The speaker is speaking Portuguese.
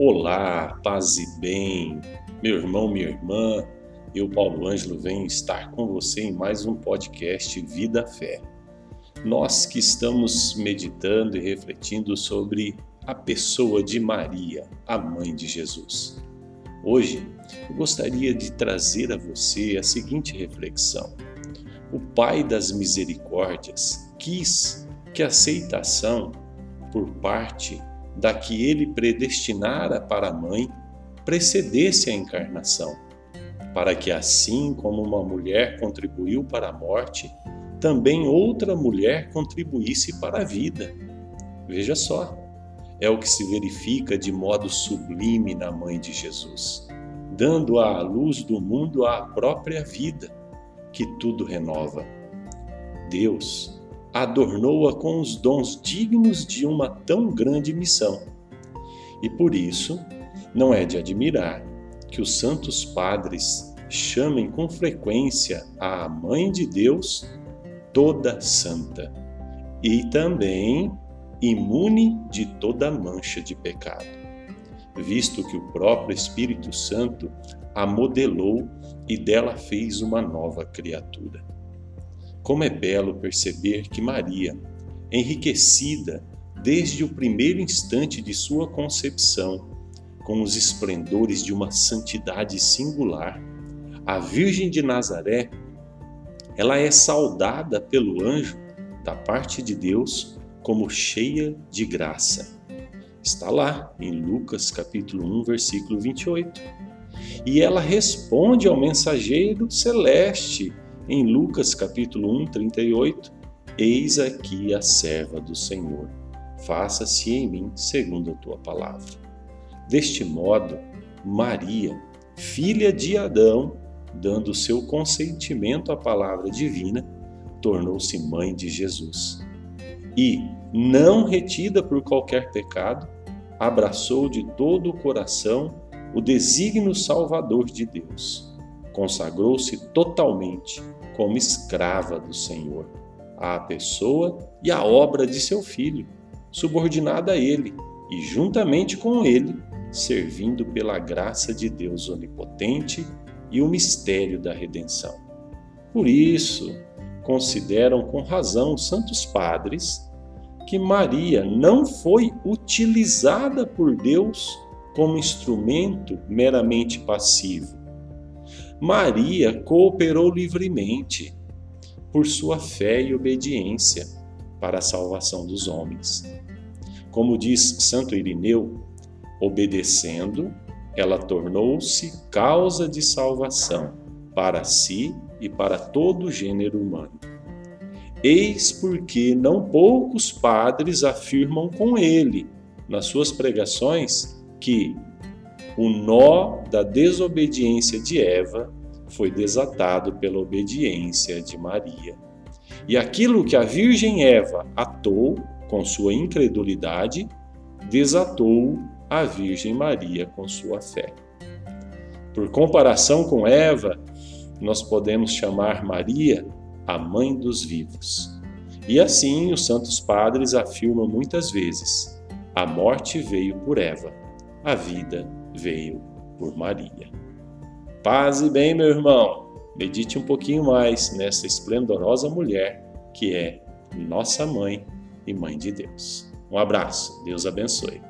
Olá, paz e bem, meu irmão, minha irmã. Eu, Paulo Ângelo, venho estar com você em mais um podcast Vida Fé. Nós que estamos meditando e refletindo sobre a pessoa de Maria, a mãe de Jesus. Hoje, eu gostaria de trazer a você a seguinte reflexão. O Pai das Misericórdias quis que a aceitação por parte da que ele predestinara para a mãe precedesse a encarnação, para que assim como uma mulher contribuiu para a morte, também outra mulher contribuísse para a vida. Veja só, é o que se verifica de modo sublime na mãe de Jesus, dando à luz do mundo a própria vida, que tudo renova. Deus adornou-a com os dons dignos de uma tão grande missão. E por isso, não é de admirar que os santos padres chamem com frequência a Mãe de Deus toda santa e também imune de toda mancha de pecado, visto que o próprio Espírito Santo a modelou e dela fez uma nova criatura. Como é belo perceber que Maria, enriquecida desde o primeiro instante de sua concepção, com os esplendores de uma santidade singular, a Virgem de Nazaré, ela é saudada pelo anjo da parte de Deus como cheia de graça. Está lá em Lucas capítulo 1, versículo 28. E ela responde ao mensageiro celeste em Lucas capítulo 1, 38, Eis aqui a serva do Senhor, faça-se em mim segundo a tua palavra. Deste modo, Maria, filha de Adão, dando seu consentimento à palavra divina, tornou-se mãe de Jesus. E, não retida por qualquer pecado, abraçou de todo o coração o desígnio salvador de Deus. Consagrou-se totalmente como escrava do Senhor, à pessoa e à obra de seu filho, subordinada a ele e juntamente com ele, servindo pela graça de Deus onipotente e o mistério da redenção. Por isso, consideram com razão os santos padres que Maria não foi utilizada por Deus como instrumento meramente passivo, Maria cooperou livremente por sua fé e obediência para a salvação dos homens. Como diz Santo Irineu, obedecendo, ela tornou-se causa de salvação para si e para todo o gênero humano. Eis porque não poucos padres afirmam com ele, nas suas pregações, que o nó da desobediência de Eva foi desatado pela obediência de Maria. E aquilo que a Virgem Eva atou com sua incredulidade, desatou a Virgem Maria com sua fé. Por comparação com Eva, nós podemos chamar Maria a mãe dos vivos. E assim os santos padres afirmam muitas vezes: a morte veio por Eva, a vida veio por Maria. Paz e bem, meu irmão. Medite um pouquinho mais nessa esplendorosa mulher que é nossa mãe e mãe de Deus. Um abraço, Deus abençoe.